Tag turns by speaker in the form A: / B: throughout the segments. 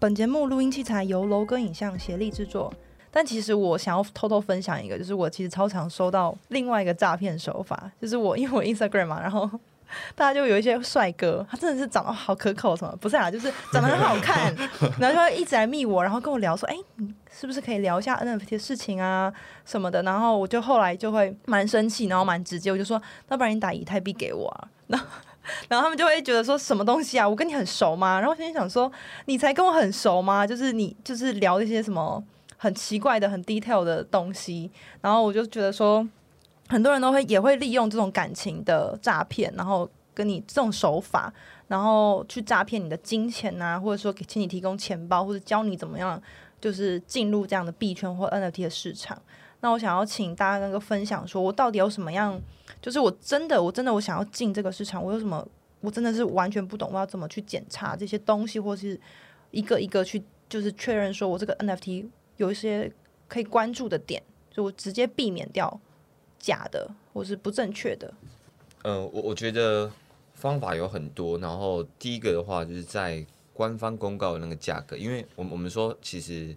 A: 本节目录音器材由楼哥影像协力制作。但其实我想要偷偷分享一个，就是我其实超常收到另外一个诈骗手法，就是我因为我 Instagram 嘛，然后 大家就有一些帅哥，他真的是长得好可口什么，不是啊，就是长得很好看，然后就会一直来密我，然后跟我聊说，哎，你是不是可以聊一下 NFT 的事情啊什么的？然后我就后来就会蛮生气，然后蛮直接，我就说，那不然你打以太币给我啊？然 后然后他们就会觉得说什么东西啊？我跟你很熟吗？然后心里想说，你才跟我很熟吗？就是你就是聊一些什么很奇怪的、很 detail 的东西。然后我就觉得说，很多人都会也会利用这种感情的诈骗，然后跟你这种手法，然后去诈骗你的金钱啊，或者说给请你提供钱包，或者教你怎么样，就是进入这样的币圈或 NFT 的市场。那我想要请大家那个分享，说我到底有什么样？就是我真的，我真的，我想要进这个市场，我有什么？我真的是完全不懂，我要怎么去检查这些东西，或是一个一个去，就是确认说我这个 NFT 有一些可以关注的点，就我直接避免掉假的或是不正确的。
B: 嗯、呃，我我觉得方法有很多，然后第一个的话就是在官方公告的那个价格，因为我们我们说其实。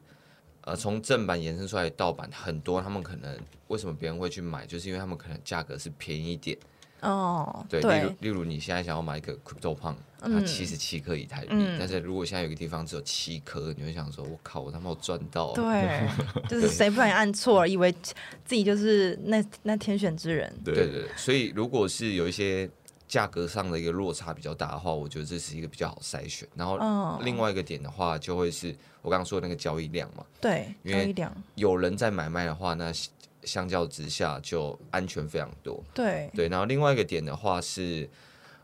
B: 呃，从正版延伸出来的盗版很多，他们可能为什么别人会去买，就是因为他们可能价格是便宜一点。哦，对，对例如例如你现在想要买一个 CryptoPunk，它七十七颗以太币，嗯，但是如果现在有个地方只有七颗，你会想说，我靠，我他妈赚到了。对，
A: 就是谁不小心按错了，以为自己就是那那天选之人。
B: 对对对，所以如果是有一些。价格上的一个落差比较大的话，我觉得这是一个比较好筛选。然后另外一个点的话，就会是我刚刚说的那个交易量嘛。
A: 对，交易量
B: 有人在买卖的话，那相较之下就安全非常多。
A: 对
B: 对，然后另外一个点的话是，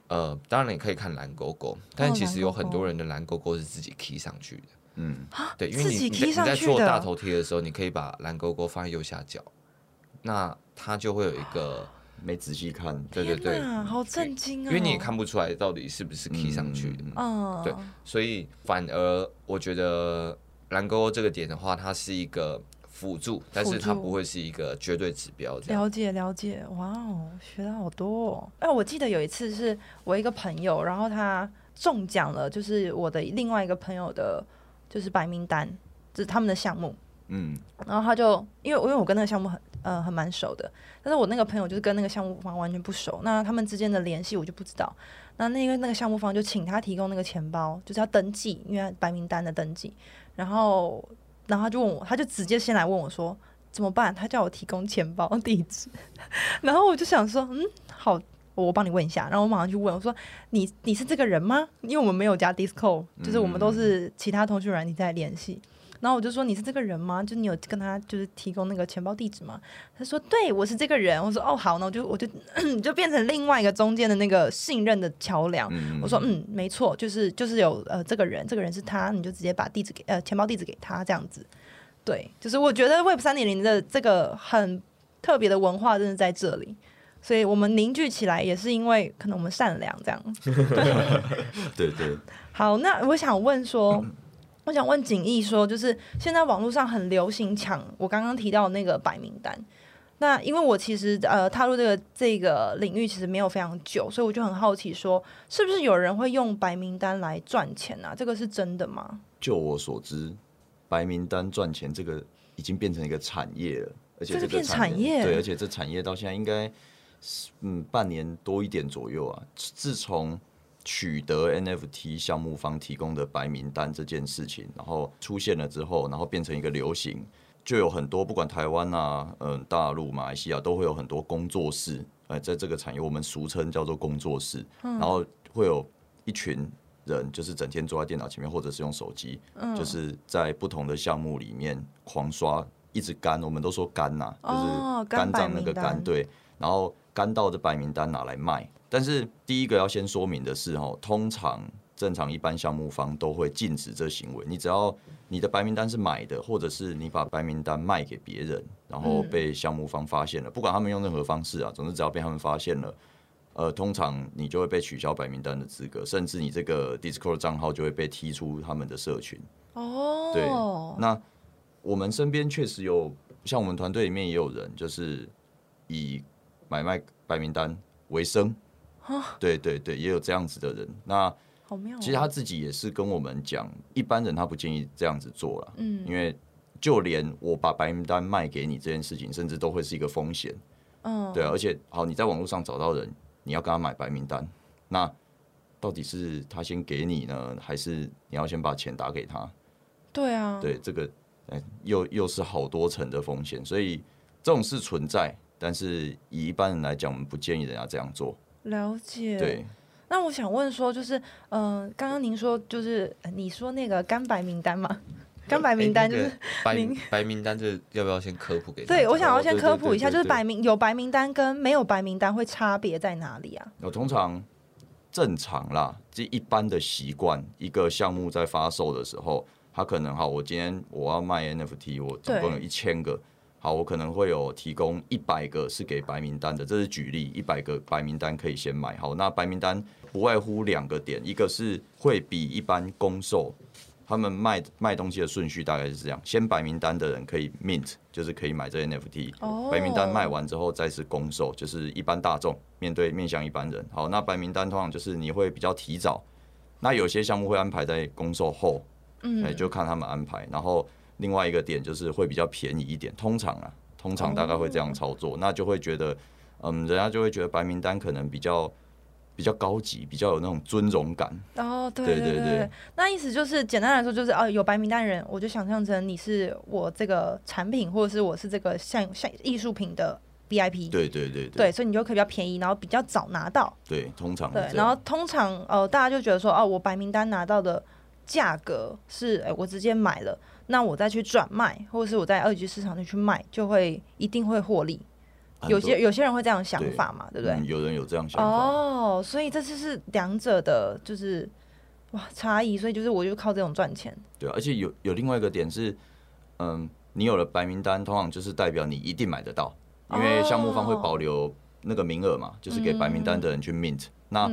B: 呃，当然你可以看蓝勾勾，但其实有很多人的蓝勾勾是自己 key 上去的。嗯，对，因为你你在做大头贴的时候，你可以把蓝勾勾放在右下角，那它就会有一个。
C: 没仔细看，
B: 对对对，
A: 好震惊啊！
B: 因为你也看不出来到底是不是 key 上去的，嗯，对，所以反而我觉得蓝勾勾这个点的话，它是一个辅助，但是它不会是一个绝对指标。
A: 了解了解，哇哦，学到好多哦！哎，我记得有一次是我一个朋友，然后他中奖了，就是我的另外一个朋友的，就是白名单，就是他们的项目，嗯，然后他就因为因为我跟那个项目很。呃，很蛮熟的，但是我那个朋友就是跟那个项目方完全不熟，那他们之间的联系我就不知道。那那个那个项目方就请他提供那个钱包，就是要登记，因为白名单的登记。然后，然后他就问我，他就直接先来问我说怎么办？他叫我提供钱包地址。然后我就想说，嗯，好，我帮你问一下。然后我马上去问我说，你你是这个人吗？因为我们没有加 Discord，就是我们都是其他通讯软体在联系。然后我就说，你是这个人吗？就你有跟他就是提供那个钱包地址吗？他说对，我是这个人。我说哦好，那我就我就 就变成另外一个中间的那个信任的桥梁。嗯、我说嗯没错，就是就是有呃这个人，这个人是他，你就直接把地址给呃钱包地址给他这样子。对，就是我觉得 Web 三点零的这个很特别的文化，真的在这里，所以我们凝聚起来也是因为可能我们善良这样。
C: 对 对。
A: 好，那我想问说。我想问景逸说，就是现在网络上很流行抢我刚刚提到的那个白名单。那因为我其实呃踏入这个这个领域其实没有非常久，所以我就很好奇说，是不是有人会用白名单来赚钱啊？这个是真的吗？
C: 就我所知，白名单赚钱这个已经变成一个产业了，而且这个产业，产业对，而且这产业到现在应该嗯半年多一点左右啊，自从。取得 NFT 项目方提供的白名单这件事情，然后出现了之后，然后变成一个流行，就有很多不管台湾啊、嗯大陆、马来西亚都会有很多工作室，呃，在这个产业我们俗称叫做工作室，然后会有一群人就是整天坐在电脑前面或者是用手机，就是在不同的项目里面狂刷，一直干，我们都说干呐，就是肝脏那个肝，对，然后干到的白名单拿来卖。但是第一个要先说明的是，哈，通常正常一般项目方都会禁止这行为。你只要你的白名单是买的，或者是你把白名单卖给别人，然后被项目方发现了，不管他们用任何方式啊，总之只要被他们发现了，呃，通常你就会被取消白名单的资格，甚至你这个 Discord 账号就会被踢出他们的社群。哦，对，那我们身边确实有，像我们团队里面也有人，就是以买卖白名单为生。对对对，也有这样子的人。那
A: 好妙、哦。
C: 其实他自己也是跟我们讲，一般人他不建议这样子做了，嗯，因为就连我把白名单卖给你这件事情，甚至都会是一个风险，嗯，对啊，而且好，你在网络上找到人，你要跟他买白名单，那到底是他先给你呢，还是你要先把钱打给他？
A: 对啊，
C: 对这个，又又是好多层的风险，所以这种事存在，但是以一般人来讲，我们不建议人家这样做。
A: 了解。
C: 对。
A: 那我想问说，就是，嗯、呃，刚刚您说，就是你说那个干白名单嘛？干白名单就是、欸那个、白
B: 白名单，这要不要先科普给？
A: 对，我想要先科普一下，就是白名有白名单跟没有白名单会差别在哪里啊？
C: 我通常正常啦，这一般的习惯，一个项目在发售的时候，他可能哈，我今天我要卖 NFT，我总共有一千个。好，我可能会有提供一百个是给白名单的，这是举例，一百个白名单可以先买。好，那白名单不外乎两个点，一个是会比一般公售，他们卖卖东西的顺序大概是这样：先白名单的人可以 mint，就是可以买这 NFT。Oh. 白名单卖完之后再是公售，就是一般大众面对面向一般人。好，那白名单通常就是你会比较提早，那有些项目会安排在公售后，嗯、欸，就看他们安排，然后。另外一个点就是会比较便宜一点，通常啊，通常大概会这样操作，oh. 那就会觉得，嗯，人家就会觉得白名单可能比较比较高级，比较有那种尊荣感。哦、oh，对对对对，
A: 那意思就是简单来说就是哦，有白名单人，我就想象成你是我这个产品，或者是我是这个像像艺术品的 VIP。
C: 对对对对，
A: 对，所以你就可以比较便宜，然后比较早拿到。
C: 对，通常
A: 对，然后通常哦、呃，大家就觉得说哦，我白名单拿到的价格是哎，我直接买了。那我再去转卖，或者是我在二级市场去卖，就会一定会获利。有些有些人会这样想法嘛，对，对不对？
C: 嗯，有人有这样想法。
A: 哦，所以这就是两者的，就是哇差异。所以就是我就靠这种赚钱。
C: 对，而且有有另外一个点是，嗯，你有了白名单，通常就是代表你一定买得到，因为项目方会保留那个名额嘛，就是给白名单的人去 mint。嗯。那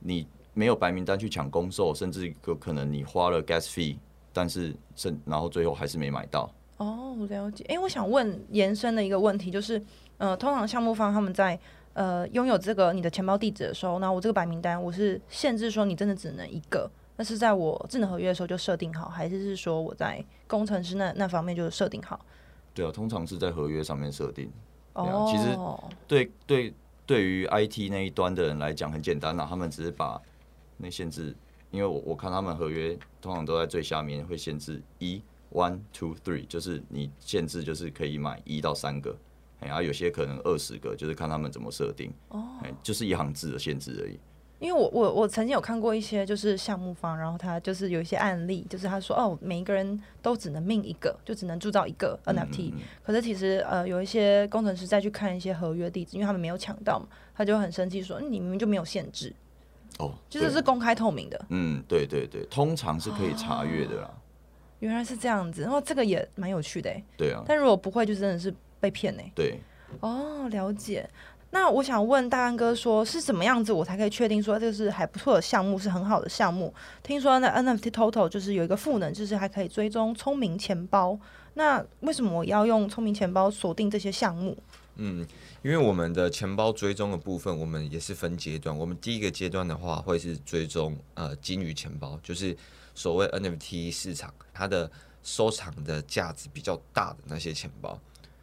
C: 你没有白名单去抢公售，甚至有可能你花了 gas fee。但是甚，然后最后还是没买到。
A: 哦，了解。哎，我想问延伸的一个问题就是，呃，通常项目方他们在呃拥有这个你的钱包地址的时候，那我这个白名单我是限制说你真的只能一个，那是在我智能合约的时候就设定好，还是是说我在工程师那那方面就设定好？
C: 对啊，通常是在合约上面设定。哦，其实对对对于 IT 那一端的人来讲很简单啊，他们只是把那限制。因为我我看他们合约通常都在最下面会限制一 one two three，就是你限制就是可以买一到三个，然后有些可能二十个，就是看他们怎么设定。哦，就是一行字的限制而已。
A: 因为我我我曾经有看过一些就是项目方，然后他就是有一些案例，就是他说哦，每一个人都只能命一个，就只能铸造一个 NFT。嗯嗯嗯。可是其实呃有一些工程师再去看一些合约地址，因为他们没有抢到嘛，他就很生气说，你明明就没有限制。
C: 哦，
A: 就是是公开透明的。
C: 嗯，对对对，通常是可以查阅的啦。哦，
A: 原来是这样子，然后这个也蛮有趣的。
C: 对啊。
A: 但如果不会，就真的是被骗呢。
C: 对。
A: 哦，了解。那我想问大安哥说，是什么样子我才可以确定说这个是还不错的项目，是很好的项目？听说那 NFT Total 就是有一个赋能，就是还可以追踪聪明钱包。那为什么我要用聪明钱包锁定这些项目？
B: 嗯。因为我们的钱包追踪的部分，我们也是分阶段。我们第一个阶段的话，会是追踪呃金鱼钱包，就是所谓 NFT 市场它的收藏的价值比较大的那些钱包。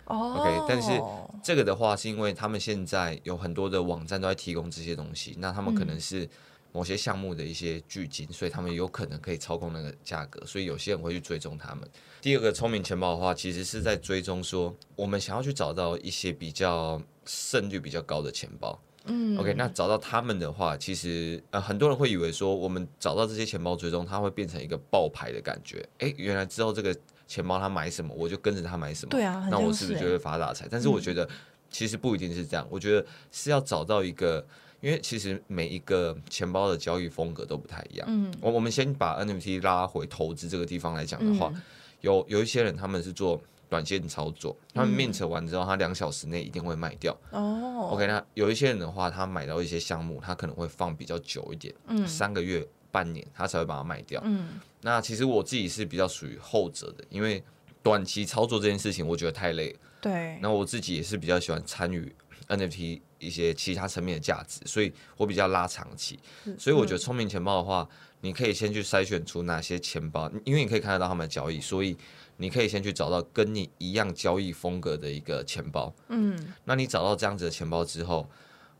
B: 哦。OK，但是这个的话，是因为他们现在有很多的网站都在提供这些东西，那他们可能是。某些项目的一些巨金，所以他们有可能可以操控那个价格，所以有些人会去追踪他们。第二个聪明钱包的话，其实是在追踪说，我们想要去找到一些比较胜率比较高的钱包。嗯，OK，那找到他们的话，其实呃很多人会以为说，我们找到这些钱包追踪，它会变成一个爆牌的感觉。哎，原来之后这个钱包他买什么，我就跟着他买什么。
A: 对啊，
B: 那我是不是就会发大财？但是我觉得其实不一定是这样，我觉得是要找到一个。因为其实每一个钱包的交易风格都不太一样。嗯，我我们先把 NFT 拉回投资这个地方来讲的话，嗯、有有一些人他们是做短线操作，他们 mint 完之后，他两小时内一定会卖掉。哦，OK，那有一些人的话，他买到一些项目，他可能会放比较久一点，嗯，三个月、半年，他才会把它卖掉。嗯，那其实我自己是比较属于后者的，因为短期操作这件事情，我觉得太累了。
A: 对，
B: 那我自己也是比较喜欢参与。NFT 一些其他层面的价值，所以我比较拉长期。所以我觉得聪明钱包的话，你可以先去筛选出哪些钱包，因为你可以看得到他们的交易，所以你可以先去找到跟你一样交易风格的一个钱包。嗯，那你找到这样子的钱包之后，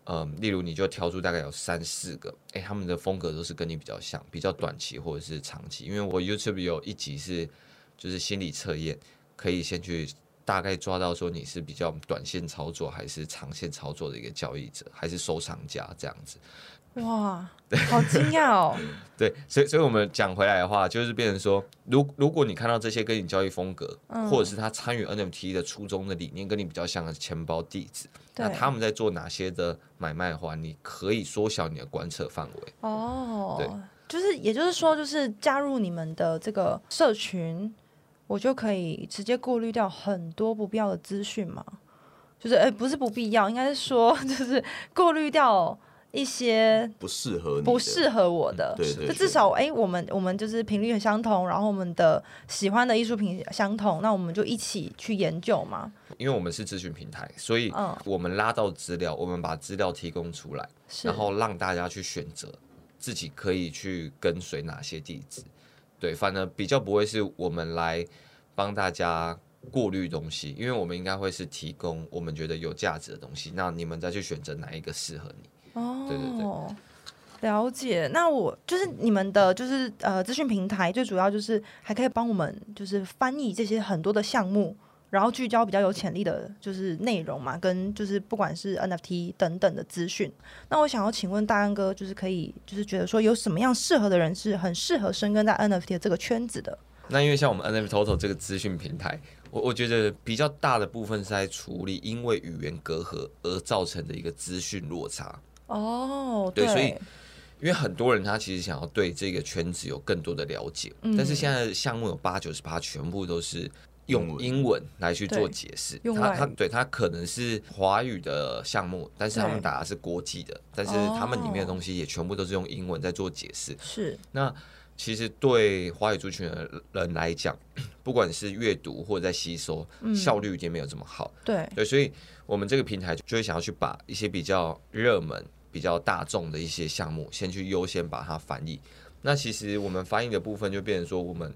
B: 嗯，例如你就挑出大概有三四个，哎，他们的风格都是跟你比较像，比较短期或者是长期。因为我 YouTube 有一集是就是心理测验，可以先去。大概抓到说你是比较短线操作还是长线操作的一个交易者，还是收藏家这样子？
A: 哇，好惊讶哦！
B: 对，所以所以我们讲回来的话，就是变成说，如如果你看到这些跟你交易风格，嗯、或者是他参与 NFT 的初衷的理念跟你比较像的钱包地址，那他们在做哪些的买卖的话，你可以缩小你的观测范围。
A: 哦，对，就是也就是说，就是加入你们的这个社群。我就可以直接过滤掉很多不必要的资讯嘛，就是哎、欸，不是不必要，应该是说就是过滤掉一些
C: 不适合
A: 不适合我的，
C: 对对，
A: 就至少哎、欸，我们我们就是频率很相同，然后我们的喜欢的艺术品相同，那我们就一起去研究嘛。
B: 因为我们是咨询平台，所以我们拉到资料，我们把资料提供出来，是然后让大家去选择自己可以去跟随哪些地址。对，反而比较不会是我们来帮大家过滤东西，因为我们应该会是提供我们觉得有价值的东西，那你们再去选择哪一个适合你。哦，对对对，
A: 了解。那我就是你们的，就是呃，资讯平台最主要就是还可以帮我们就是翻译这些很多的项目。然后聚焦比较有潜力的，就是内容嘛，跟就是不管是 NFT 等等的资讯。那我想要请问大安哥，就是可以，就是觉得说有什么样适合的人是很适合深耕在 NFT 的这个圈子的？
B: 那因为像我们 NFT Total 这个资讯平台，我我觉得比较大的部分是在处理因为语言隔阂而造成的一个资讯落差。
A: 哦，对，
B: 对，所以因为很多人他其实想要对这个圈子有更多的了解，嗯、但是现在的项目有八九十八全部都是。用英文来去做解释，他他对他可能是华语的项目，但是他们打的是国际的，但是他们里面的东西也全部都是用英文在做解释。是，那其实对华语族群的人来讲，不管是阅读或者在吸收，嗯、效率已经没有这么好。对对，所以我们这个平台就会想要去把一些比较热门、比较大众的一些项目，先去优先把它翻译。那其实我们翻译的部分就变成说我们。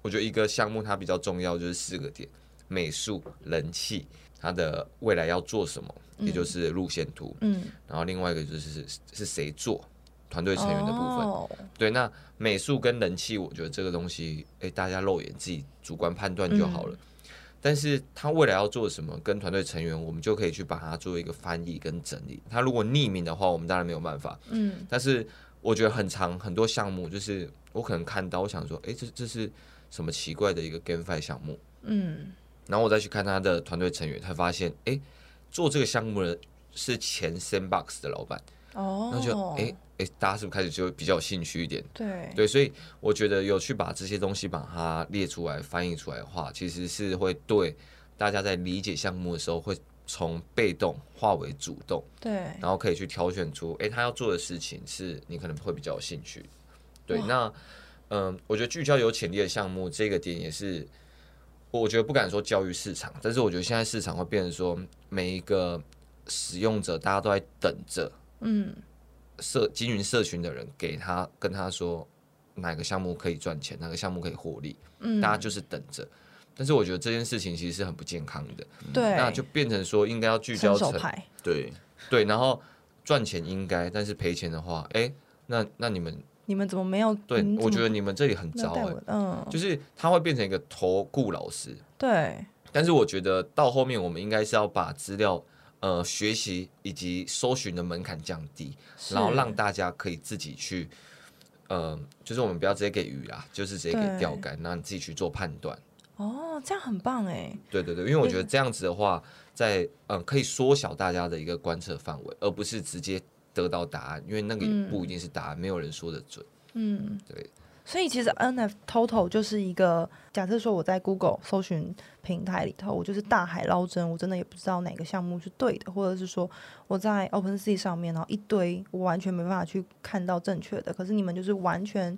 B: 我觉得一个项目它比较重要，就是四个点：美术、人气，它的未来要做什么，嗯、也就是路线图。嗯，然后另外一个就是是谁做，团队成员的部分。哦、对，那美术跟人气，我觉得这个东西，哎，大家肉眼自己主观判断就好了。嗯、但是他未来要做什么，跟团队成员，我们就可以去把它做一个翻译跟整理。他如果匿名的话，我们当然没有办法。嗯，但是我觉得很长很多项目，就是我可能看到，我想说，哎，这这是。什么奇怪的一个 GameFi 项目？嗯，然后我再去看他的团队成员，才发现，哎，做这个项目的是前 Sandbox 的老板。哦，那就，哎哎，大家是不是开始就比较有兴趣一点？对对，所以我觉得有去把这些东西把它列出来、翻译出来的话，其实是会对大家在理解项目的时候，会从被动化为主动。对，然后可以去挑选出，哎，他要做的事情是你可能会比较有兴趣。对，那。嗯，我觉得聚焦有潜力的项目，这个点也是，我觉得不敢说教育市场，但是我觉得现在市场会变成说，每一个使用者大家都在等着，嗯，社经营社群的人给他跟他说哪个项目可以赚钱，哪个项目可以获利，嗯，大家就是等着。但是我觉得这件事情其实是很不健康的，对，那就变成说应该要聚焦成，对。对，然后赚钱应该，但是赔钱的话，哎，那那你们。
A: 你们怎么没有？
B: 对，我觉得你们这里很糟哎，嗯，就是他会变成一个投顾老师，
A: 对。
B: 但是我觉得到后面，我们应该是要把资料呃学习以及搜寻的门槛降低，然后让大家可以自己去，呃，就是我们不要直接给鱼啦，就是直接给钓竿，让你自己去做判断。
A: 哦，这样很棒哎。
B: 对对对，因为我觉得这样子的话，在嗯、呃、可以缩小大家的一个观测范围，而不是直接。得到答案，因为那个也不一定是答案，嗯、没有人说的准。嗯，对。
A: 所以其实 NFT Total 就是一个假设说我在 Google 搜寻平台里头，我就是大海捞针，我真的也不知道哪个项目是对的，或者是说我在 OpenSea 上面，然后一堆我完全没办法去看到正确的。可是你们就是完全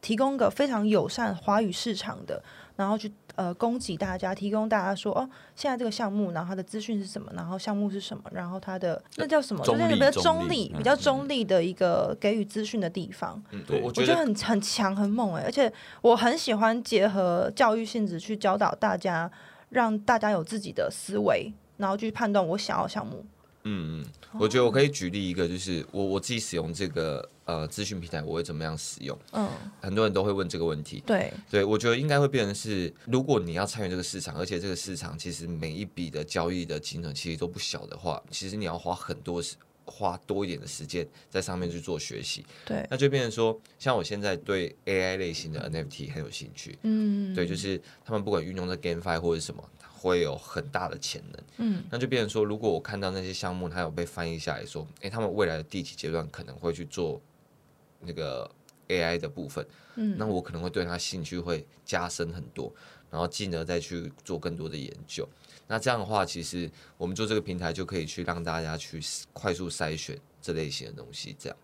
A: 提供个非常友善华语市场的，然后去呃供给大家，提供大家说哦，现在这个项目，然后它的资讯是什么，然后项目是什么，然后它的那叫什么？就是比较中立、比较中立的一个给予资讯的地方。
B: 嗯，对，
A: 我觉得很很强、很猛哎，而且我很喜欢结合教育性质去教导大家，让大家有自己的思维，然后去判断我想要项目。
B: 嗯嗯，我觉得我可以举例一个，就是我我自己使用这个呃资讯平台，我会怎么样使用？嗯，很多人都会问这个问题。
A: 对，
B: 对我觉得应该会变成是，如果你要参与这个市场，而且这个市场其实每一笔的交易的金额其实都不小的话，其实你要花很多时，花多一点的时间在上面去做学习。
A: 对，
B: 那就变成说，像我现在对 AI 类型的 NFT 很有兴趣。嗯，对，就是他们不管运用的 GameFi 或者什么。会有很大的潜能，嗯，那就变成说，如果我看到那些项目，它有被翻译下来说，诶，他们未来的第几阶段可能会去做那个 AI 的部分，嗯，那我可能会对他兴趣会加深很多，然后进而再去做更多的研究。那这样的话，其实我们做这个平台就可以去让大家去快速筛选这类型的东西。这样，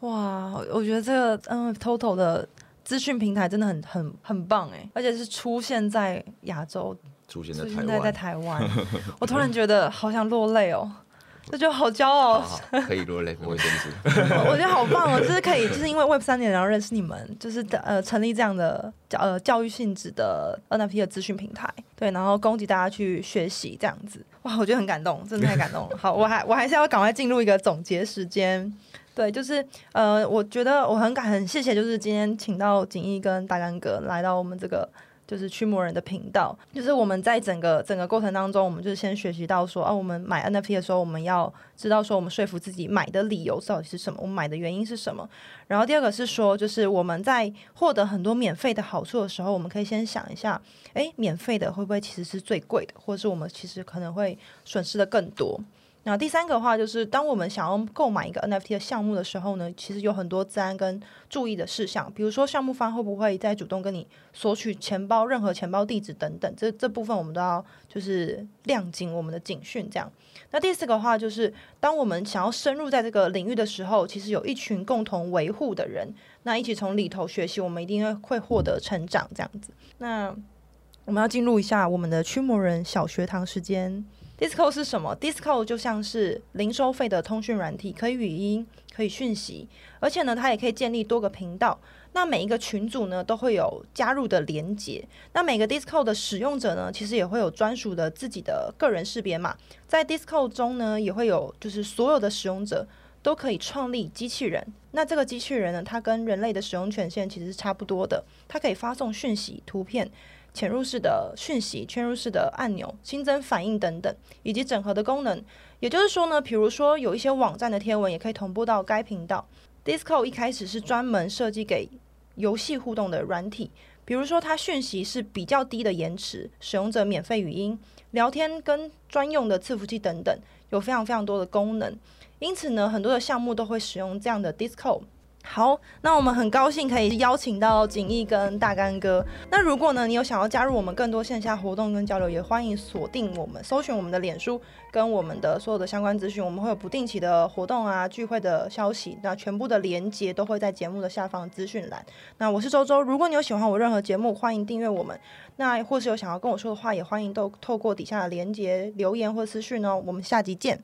A: 哇，我觉得这个嗯，Total 的资讯平台真的很很很棒哎，而且是出现在亚洲。
C: 出现在台湾，
A: 现在在台湾，我突然觉得好想落泪哦，这就好骄傲。
B: 好好可以落泪，不会生气。
A: 我觉得好棒哦，就是可以，就是因为 Web 三点然后认识你们，就是呃成立这样的教呃教育性质的 NFT 的资讯平台，对，然后供给大家去学习这样子。哇，我觉得很感动，真的太感动了。好，我还我还是要赶快进入一个总结时间。对，就是呃，我觉得我很感很谢谢，就是今天请到景毅跟大干哥来到我们这个。就是驱魔人的频道，就是我们在整个整个过程当中，我们就先学习到说，啊，我们买 NFT 的时候，我们要知道说，我们说服自己买的理由到底是什么，我们买的原因是什么。然后第二个是说，就是我们在获得很多免费的好处的时候，我们可以先想一下，诶，免费的会不会其实是最贵的，或者是我们其实可能会损失的更多。那第三个话，就是当我们想要购买一个 NFT 的项目的时候呢，其实有很多自安跟注意的事项，比如说项目方会不会再主动跟你索取钱包、任何钱包地址等等，这这部分我们都要就是亮警我们的警讯。这样，那第四个话就是，当我们想要深入在这个领域的时候，其实有一群共同维护的人，那一起从里头学习，我们一定会会获得成长。这样子，那我们要进入一下我们的驱魔人小学堂时间。Disco 是什么？Disco 就像是零收费的通讯软体，可以语音，可以讯息，而且呢，它也可以建立多个频道。那每一个群组呢，都会有加入的连结。那每个 Disco 的使用者呢，其实也会有专属的自己的个人识别码。在 Disco 中呢，也会有，就是所有的使用者都可以创立机器人。那这个机器人呢，它跟人类的使用权限其实是差不多的，它可以发送讯息、图片。潜入式的讯息、嵌入式的按钮、新增反应等等，以及整合的功能。也就是说呢，比如说有一些网站的贴文也可以同步到该频道。Disco 一开始是专门设计给游戏互动的软体，比如说它讯息是比较低的延迟，使用者免费语音聊天跟专用的伺服器等等，有非常非常多的功能。因此呢，很多的项目都会使用这样的 Disco。好，那我们很高兴可以邀请到景逸跟大干哥。那如果呢，你有想要加入我们更多线下活动跟交流，也欢迎锁定我们，搜寻我们的脸书跟我们的所有的相关资讯。我们会有不定期的活动啊、聚会的消息，那全部的连接都会在节目的下方资讯栏。那我是周周，如果你有喜欢我任何节目，欢迎订阅我们。那或是有想要跟我说的话，也欢迎都透过底下的连接留言或私讯哦。我们下集见。